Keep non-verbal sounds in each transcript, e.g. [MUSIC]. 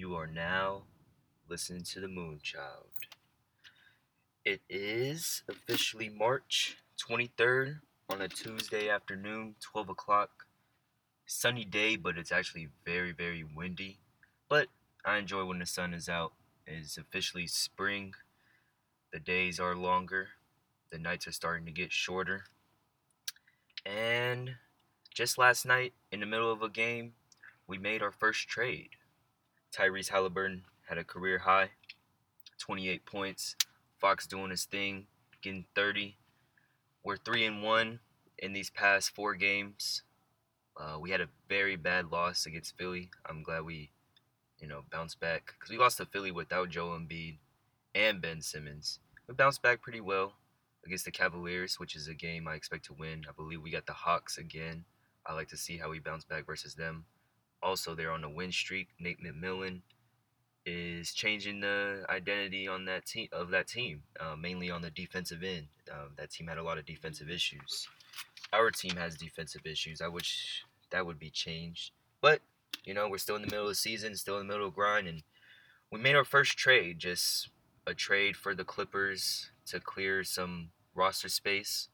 You are now listening to the Moonchild. It is officially March 23rd on a Tuesday afternoon, 12 o'clock. Sunny day, but it's actually very, very windy. But I enjoy when the sun is out. It's officially spring. The days are longer. The nights are starting to get shorter. And just last night, in the middle of a game, we made our first trade. Tyrese Halliburton had a career high, 28 points. Fox doing his thing, getting 30. We're three and one in these past four games. Uh, we had a very bad loss against Philly. I'm glad we, you know, bounced back because we lost to Philly without Joel Embiid and Ben Simmons. We bounced back pretty well against the Cavaliers, which is a game I expect to win. I believe we got the Hawks again. I like to see how we bounce back versus them. Also, they're on a win streak. Nate McMillan is changing the identity on that team of that team, uh, mainly on the defensive end. Uh, that team had a lot of defensive issues. Our team has defensive issues. I wish that would be changed, but you know we're still in the middle of the season, still in the middle of grind, and we made our first trade. Just a trade for the Clippers to clear some roster space.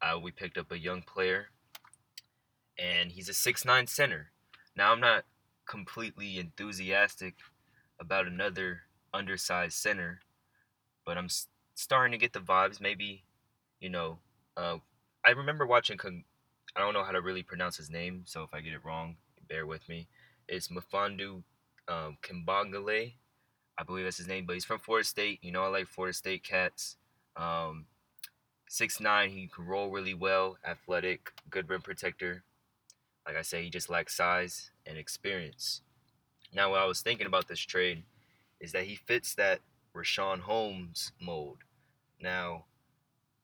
Uh, we picked up a young player, and he's a six nine center. Now I'm not completely enthusiastic about another undersized center, but I'm starting to get the vibes. Maybe, you know, uh, I remember watching. Con- I don't know how to really pronounce his name, so if I get it wrong, bear with me. It's Mfiondu um, Kabengele. I believe that's his name, but he's from Florida State. You know, I like Florida State cats. Um, six nine, he can roll really well, athletic, good rim protector. Like I say, he just lacks size and experience. Now, what I was thinking about this trade is that he fits that Richaun Holmes mold. Now,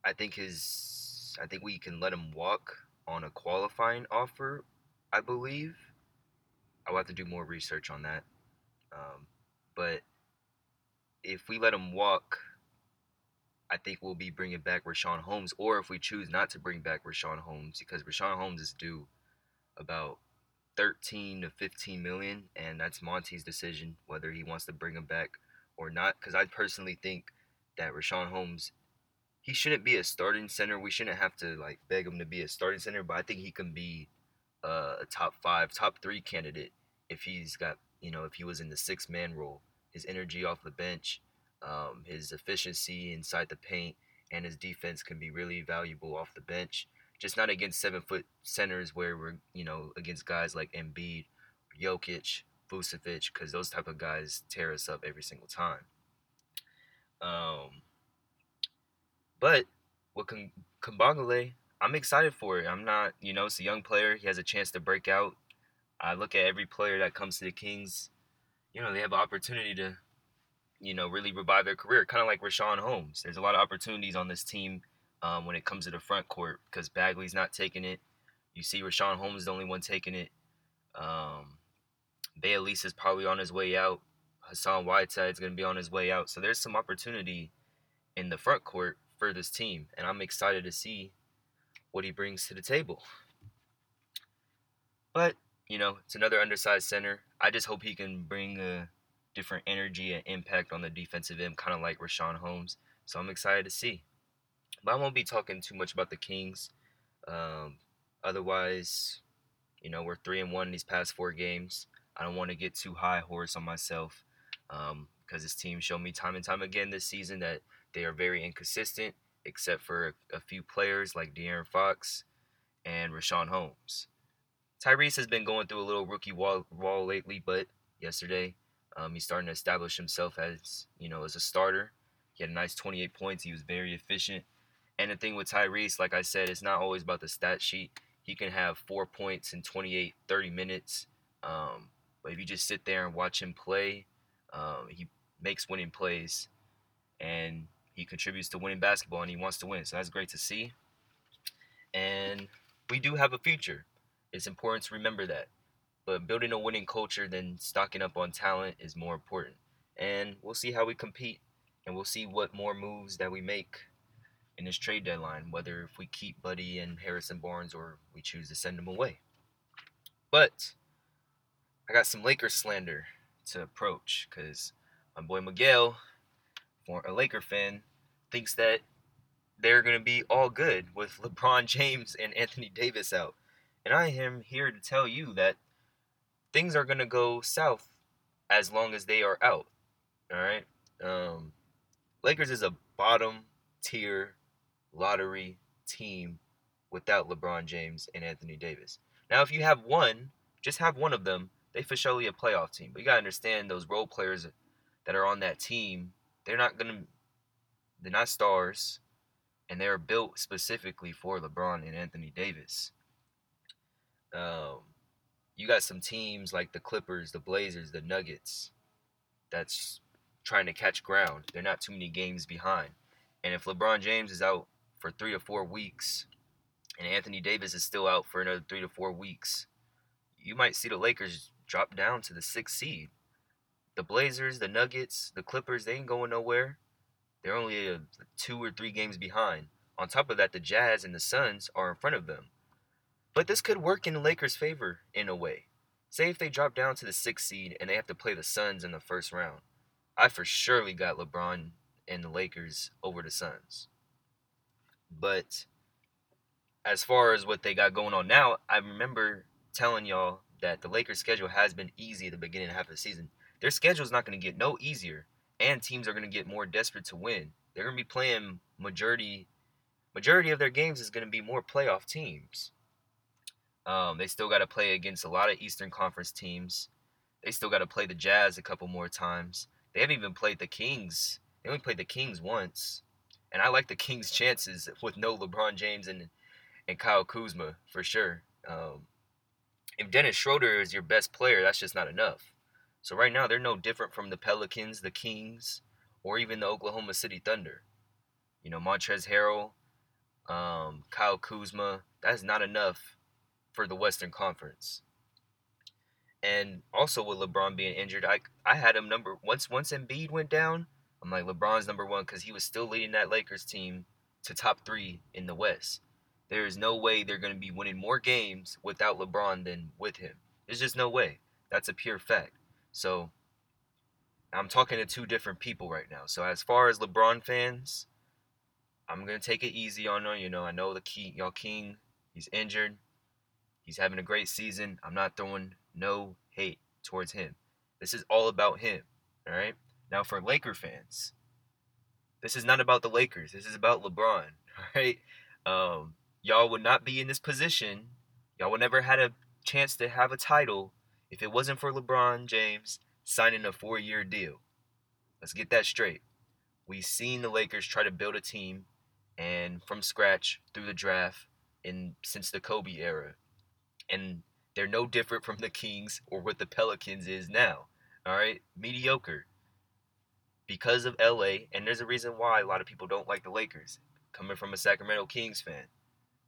I think his, I think we can let him walk on a qualifying offer. I believe. I'll have to do more research on that. Um, but if we let him walk, I think we'll be bringing back Richaun Holmes. Or if we choose not to bring back Richaun Holmes, because Richaun Holmes is due about 13 to 15 million, and that's Monty's decision whether he wants to bring him back or not. Because I personally think that Richaun Holmes, he shouldn't be a starting center. We shouldn't have to like beg him to be a starting center, but I think he can be uh, a top five, top three candidate if he's got you know if he was in the six man role. His energy off the bench, um, his efficiency inside the paint, and his defense can be really valuable off the bench just not against seven foot centers where we're you know against guys like Embiid, Jokic, Vucevic, because those type of guys tear us up every single time. Um, but with Kabengele, I'm excited for it. I'm not, you know, it's a young player. He has a chance to break out. I look at every player that comes to the Kings. You know, they have an opportunity to, you know, really revive their career, kind of like Richaun Holmes. There's a lot of opportunities on this team um, when it comes to the front court because Bagley's not taking it. You see, Richaun Holmes is the only one taking it. Um, Bjelica is probably on his way out. Hassan Whiteside is going to be on his way out. So there's some opportunity in the front court for this team, and I'm excited to see what he brings to the table. But you know, it's another undersized center. I just hope he can bring a different energy and impact on the defensive end, kind of like Richaun Holmes. So I'm excited to see. But I won't be talking too much about the Kings. Um, otherwise, you know, we're three and one these past four games. I don't want to get too high horse on myself um, because this team showed me time and time again this season that they are very inconsistent, except for a, a few players like De'Aaron Fox and Richaun Holmes. Tyrese has been going through a little rookie wall, wall lately, but yesterday um, he's starting to establish himself as you know as a starter. He had a nice 28 points. He was very efficient. And the thing with Tyrese, like I said, it's not always about the stat sheet. He can have four points in 28, 30 minutes. Um, but if you just sit there and watch him play, um, he makes winning plays and he contributes to winning basketball and he wants to win. So that's great to see. And we do have a future. It's important to remember that. But building a winning culture, then stocking up on talent is more important. And we'll see how we compete and we'll see what more moves that we make in this trade deadline, whether if we keep Buddy and Harrison Barnes or we choose to send them away. But I got some Lakers slander to approach because my boy Miguel, for a Laker fan, thinks that they're going to be all good with [LAUGHS] LeBron James and Anthony Davis out. And I am here to tell you that things are going to go south as long as they are out. All right. Um, Lakers is a bottom tier lottery team without LeBron James and Anthony Davis. Now, if you have one, just have one of them, they for surely a playoff team. But you gotta understand those role players that are on that team, they're not gonna, they're not stars, and they're built specifically for LeBron and Anthony Davis. Um, you got some teams like the Clippers, the Blazers, the Nuggets, that's trying to catch ground. They're not too many games behind. And if LeBron James is out for three to four weeks, and Anthony Davis is still out for another three to four weeks, you might see the Lakers drop down to the sixth seed. The Blazers, the Nuggets, the Clippers, they ain't going nowhere. They're only a, two or three games behind. On top of that, the Jazz and the Suns are in front of them. But this could work in the Lakers' favor in a way. Say if they drop down to the sixth seed and they have to play the Suns in the first round. I for surely got LeBron and the Lakers over the Suns. But as far as what they got going on now, I remember telling y'all that the Lakers' schedule has been easy at the beginning half of the season. Their schedule is not going to get no easier, and teams are going to get more desperate to win. They're going to be playing majority majority of their games is going to be more playoff teams. Um, they still got to play against a lot of Eastern Conference teams. They still got to play the Jazz a couple more times. They haven't even played the Kings. They only played the Kings once, and I like the Kings' chances with no LeBron James and and Kyle Kuzma for sure. Um, if Dennis Schroeder is your best player, that's just not enough. So right now they're no different from the Pelicans, the Kings, or even the Oklahoma City Thunder. You know, Montrezl Harrell, um, Kyle Kuzma, that's not enough for the Western Conference. And also with LeBron being injured, I I had him number once once Embiid went down, I'm like LeBron's number one because he was still leading that Lakers team to top three in the West. There is no way they're going to be winning more games without LeBron than with him. There's just no way. That's a pure fact. So I'm talking to two different people right now. So as far as LeBron fans, I'm gonna take it easy on them. You know, I know the key y'all king, he's injured. He's having a great season. I'm not throwing no hate towards him. This is all about him. All right. Now for Laker fans, this is not about the Lakers. This is about LeBron. [LAUGHS] Right. Um, y'all would not be in this position. Y'all would never had a chance to have a title if it wasn't for LeBron James signing a four-year deal. Let's get that straight. We've seen the Lakers try to build a team and from scratch through the draft in since the Kobe era. And they're no different from the Kings or what the Pelicans is now. All right? Mediocre. Because of LA, and there's a reason why a lot of people don't like the Lakers. Coming from a Sacramento Kings fan.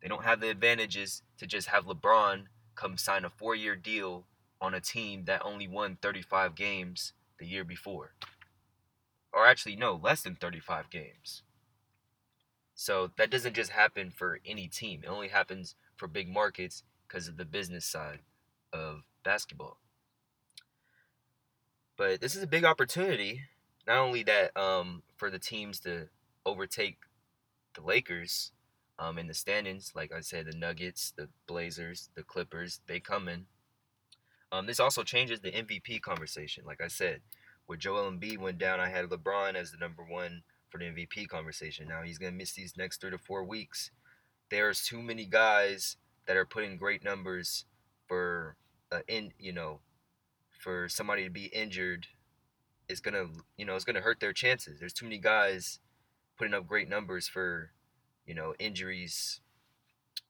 They don't have the advantages to just have LeBron come sign a four year deal on a team that only won 35 games the year before. Or actually, no, less than 35 games. So that doesn't just happen for any team. It only happens for big markets because of the business side of basketball. But this is a big opportunity. Not only that, um, for the teams to overtake the Lakers, um, in the standings. Like I said, the Nuggets, the Blazers, the Clippers, they come in. Um, this also changes the MVP conversation. Like I said, with Joel Embiid went down, I had LeBron as the number one for the MVP conversation. Now he's gonna miss these next three to four weeks. There's too many guys that are putting great numbers for uh, in you know for somebody to be injured is gonna you know it's gonna hurt their chances. There's too many guys putting up great numbers for you know, injuries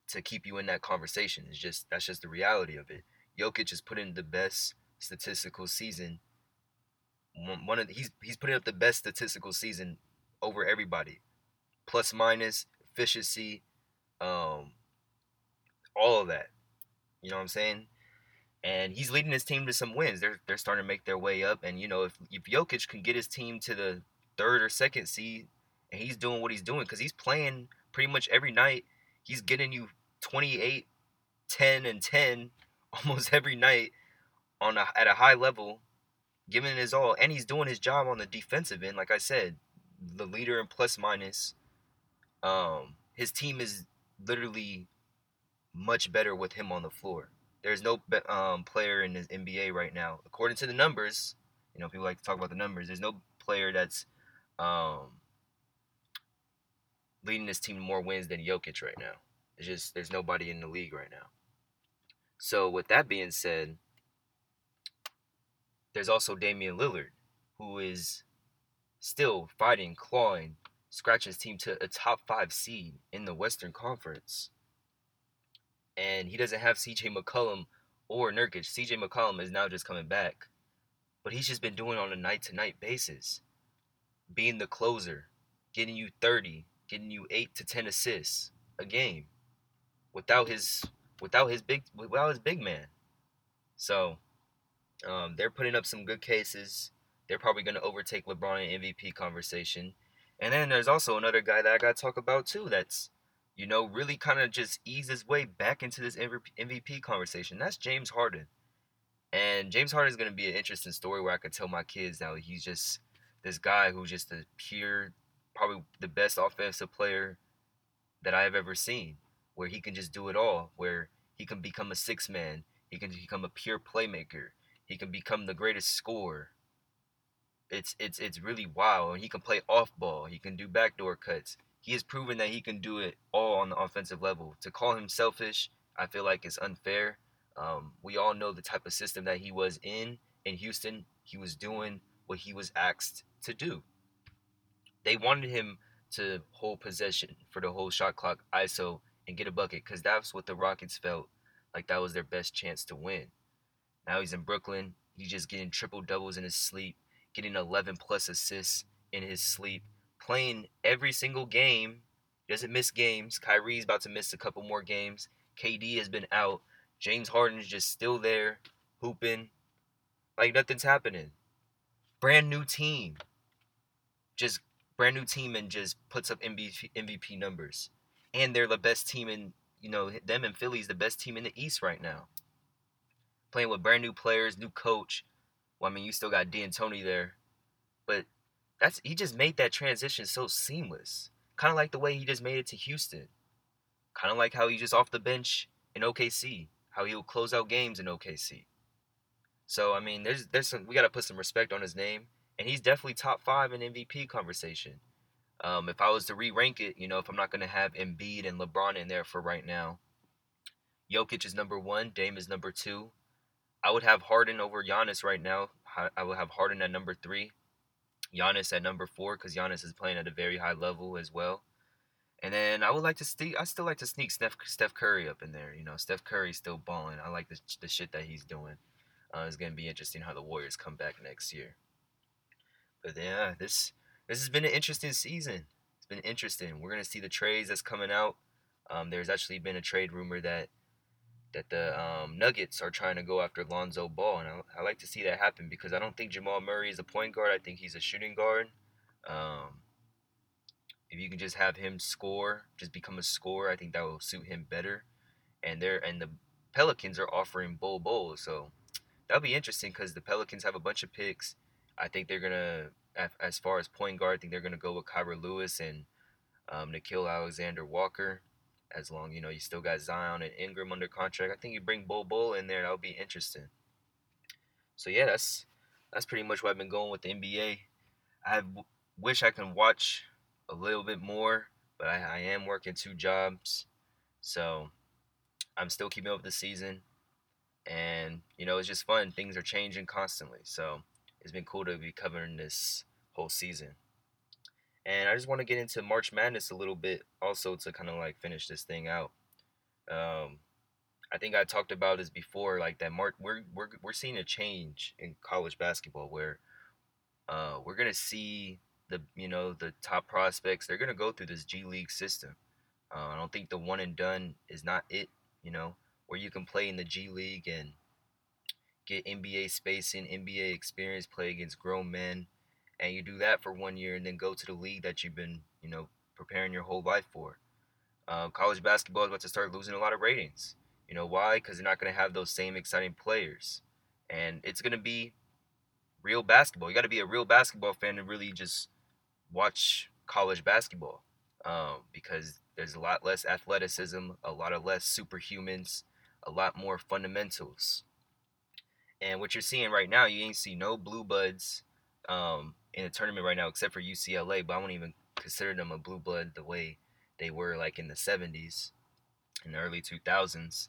to keep you in that conversation. It's just that's just the reality of it. Jokic is putting the best statistical season. One of the, he's he's putting up the best statistical season over everybody, plus minus efficiency, um, all of that. You know what I'm saying? And he's leading his team to some wins. They're they're starting to make their way up. And you know if if Jokic can get his team to the third or second seed, and he's doing what he's doing because he's playing pretty much every night he's getting you 28 10 and 10 [LAUGHS] almost every night on a, at a high level giving it his all, and he's doing his job on the defensive end. Like I said, the leader in plus minus. Um, his team is literally much better with him on the floor. There's no um, player in the NBA right now, according to the numbers. You know, people like to talk about the numbers. There's no player that's um, leading this team to more wins than Jokic right now. It's just there's nobody in the league right now. So with that being said, there's also Damian Lillard, who is still fighting, clawing, scratching his team to a top five seed in the Western Conference. And he doesn't have CJ McCollum or Nurkic. CJ McCollum is now just coming back. But he's just been doing on a night to night basis. Being the closer, getting you 30, getting you 8 to 10 assists a game without his without his big without his big man. So um, they're putting up some good cases. They're probably going to overtake LeBron in MVP conversation. And then there's also another guy that I got to talk about too. That's you know really kind of just ease his way back into this MVP conversation. That's James Harden. And James Harden is going to be an interesting story where I can tell my kids now he's just this guy who's just a pure, probably the best offensive player that I have ever seen where he can just do it all, where he can become a six man, he can become a pure playmaker, he can become the greatest scorer. It's it's it's really wild. And he can play off ball, he can do backdoor cuts. He has proven that he can do it all on the offensive level. To call him selfish, I feel like it's unfair. Um, we all know the type of system that he was in in Houston. He was doing what he was asked to do. They wanted him to hold possession for the whole shot clock, ISO, and get a bucket because that's what the Rockets felt like that was their best chance to win. Now he's in Brooklyn. He's just getting triple doubles in his sleep, getting 11 plus assists in his sleep, playing every single game. He doesn't miss games. Kyrie's about to miss a couple more games. KD has been out. James Harden is just still there, hooping like nothing's happening. Brand new team. Just brand new team and just puts up MVP, MVP numbers and they're the best team in you know them and Philly's the best team in the East right now. Playing with brand new players, new coach. Well, I mean, you still got D'Antoni there, but that's he just made that transition so seamless. Kind of like the way he just made it to Houston. Kind of like how he just off the bench in OKC, how he'll close out games in OKC. So I mean, there's there's some we got to put some respect on his name, and he's definitely top five in MVP conversation. Um, if I was to re-rank it, you know, if I'm not to have Embiid and LeBron in there for right now, Jokic is number one, Dame is number two. I would have Harden over Giannis right now. I would have Harden at number three, Giannis at number four because Giannis is playing at a very high level as well. And then I would like to sneak. I still like to sneak Steph, Steph Curry up in there. You know, Steph Curry's still balling. I like the the shit that he's doing. Uh, it's gonna be interesting how the Warriors come back next year. But yeah, this this has been an interesting season. It's been interesting. We're gonna see the trades that's coming out. Um, there's actually been a trade rumor that that the um, Nuggets are trying to go after Lonzo Ball, and I, I, like to see that happen because I don't think Jamal Murray is a point guard. I think he's a shooting guard. Um, if you can just have him score, just become a scorer, I think that will suit him better. And they're and the Pelicans are offering Bol Bol, so that'll be interesting because the Pelicans have a bunch of picks. I think they're gonna as far as point guard, I think they're to go with Kira Lewis and um, Nickeil Alexander Walker. As long you know, you still got Zion and Ingram under contract. I think you bring Bol Bol in there, that would be interesting. So yeah, that's that's pretty much what I've been going with the NBA. I w- wish I can watch a little bit more, but I, I am working two jobs, so I'm still keeping up with the season. And you know, it's just fun. Things are changing constantly, so it's been cool to be covering this whole season. And I just want to get into March Madness a little bit also to kind of like finish this thing out. Um, I think I talked about this before, like that March we're we're we're seeing a change in college basketball where uh, we're gonna see the you know the top prospects they're gonna go through this G League system. Uh, I don't think the one and done is not it. You know where you can play in the G League and get NBA spacing, NBA experience, play against grown men, and you do that for one year and then go to the league that you've been, you know, preparing your whole life for. Uh, college basketball is about to start losing a lot of ratings. You know why? Because they're not going to have those same exciting players, and it's going to be real basketball. You got to be a real basketball fan to really just watch college basketball um, because there's a lot less athleticism, a lot of less superhumans, a lot more fundamentals. And what you're seeing right now, you ain't see no blue bloods um, in the tournament right now, except for UCLA. But I won't even consider them a blue blood the way they were like in the 70s, in the early 2000s.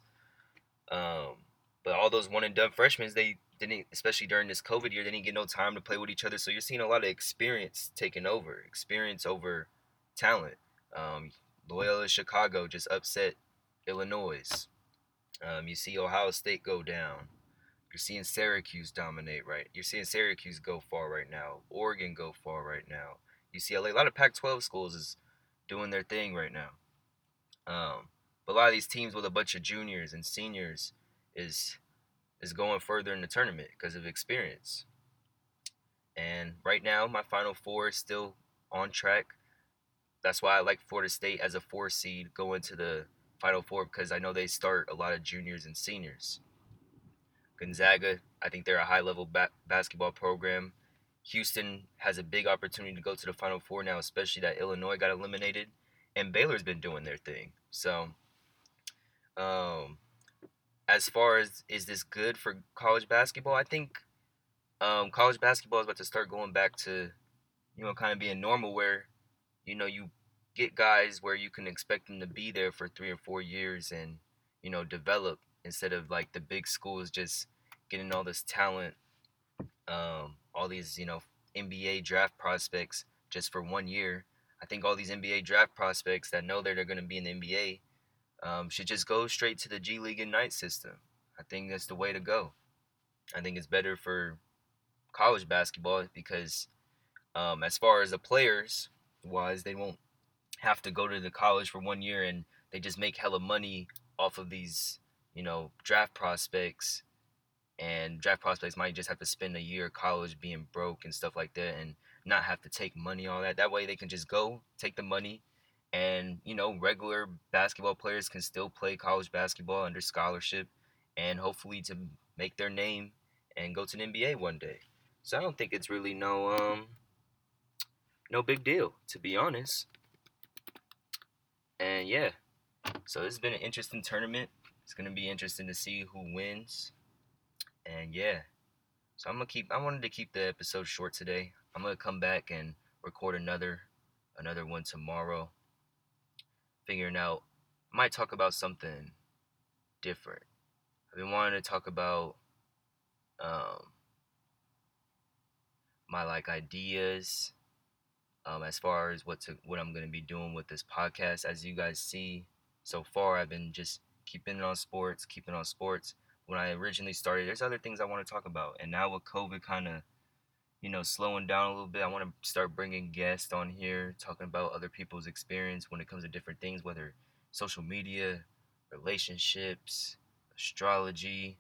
Um, but all those one and done freshmen, they didn't, especially during this COVID year, they didn't get no time to play with each other. So you're seeing a lot of experience taking over, experience over talent. Um, Loyola Chicago just upset Illinois. Um, you see Ohio State go down. You're seeing Syracuse dominate right. You're seeing Syracuse go far right now. Oregon go far right now. UCLA, a lot of Pac-12 schools is doing their thing right now. Um, but a lot of these teams with a bunch of juniors and seniors is is going further in the tournament because of experience. And right now, my Final Four is still on track. That's why I like Florida State as a four seed going to the Final Four because I know they start a lot of juniors and seniors. Gonzaga, I think they're a high level ba- basketball program. Houston has a big opportunity to go to the Final Four now, especially that Illinois got eliminated, and Baylor's been doing their thing. So, um, as far as is this good for college basketball, I think um, college basketball is about to start going back to, you know, kind of being normal where, you know, you get guys where you can expect them to be there for three or four years and, you know, develop instead of like the big schools just getting all this talent, um, all these, you know, NBA draft prospects just for one year. I think all these NBA draft prospects that know that they're going to be in the NBA um, should just go straight to the G League and Ignite system. I think that's the way to go. I think it's better for college basketball because, um, as far as the players wise, they won't have to go to the college for one year and they just make hella money off of these, you know, draft prospects. And draft prospects might just have to spend a year college being broke and stuff like that and not have to take money all that. That way they can just go take the money and you know regular basketball players can still play college basketball under scholarship and hopefully to make their name and go to the NBA one day. So I don't think it's really no um no big deal to be honest. And yeah. So this has been an interesting tournament. It's to be interesting to see who wins. And yeah. So I'm to keep I wanted to keep the episode short today. I'm to come back and record another another one tomorrow figuring out I might talk about something different. I've been wanting to talk about um, my like ideas um, as far as what to what I'm gonna be doing with this podcast. As you guys see so far, I've been just keeping it on sports, keeping on sports. When I originally started, there's other things I want to talk about, and now with COVID kind of you know, slowing down a little bit. I want to start bringing guests on here, talking about other people's experience when it comes to different things, whether social media, relationships, astrology,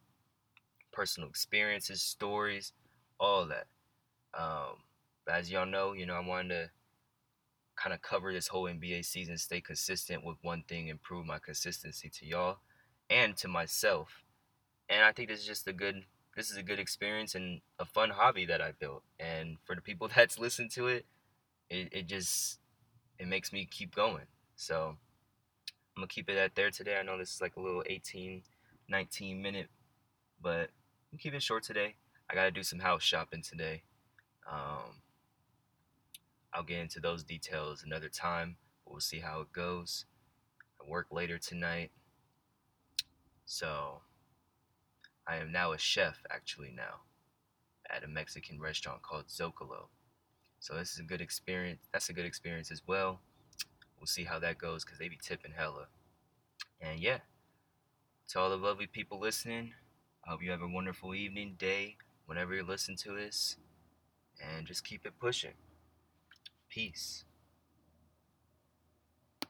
personal experiences, stories, all that. Um, but as y'all know, you know, I wanted to kind of cover this whole NBA season, stay consistent with one thing, improve my consistency to y'all and to myself. And I think this is just a good this is a good experience and a fun hobby that I built. And for the people [LAUGHS] that's listened to it, it, it just it makes me keep going. So I'm gonna keep it at there today. I know this is like a little 18, 19 minute, but I'm keep it short today. I gotta do some house shopping today. Um, I'll get into those details another time. We'll see how it goes. I work later tonight. So I am now a chef, actually, now, at a Mexican restaurant called Zocalo. So this is a good experience. That's a good experience as well. We'll see how that goes because they be tipping hella. And yeah, to all the lovely people listening, I hope you have a wonderful evening, day, whenever you listen to this. And just keep it pushing. Peace.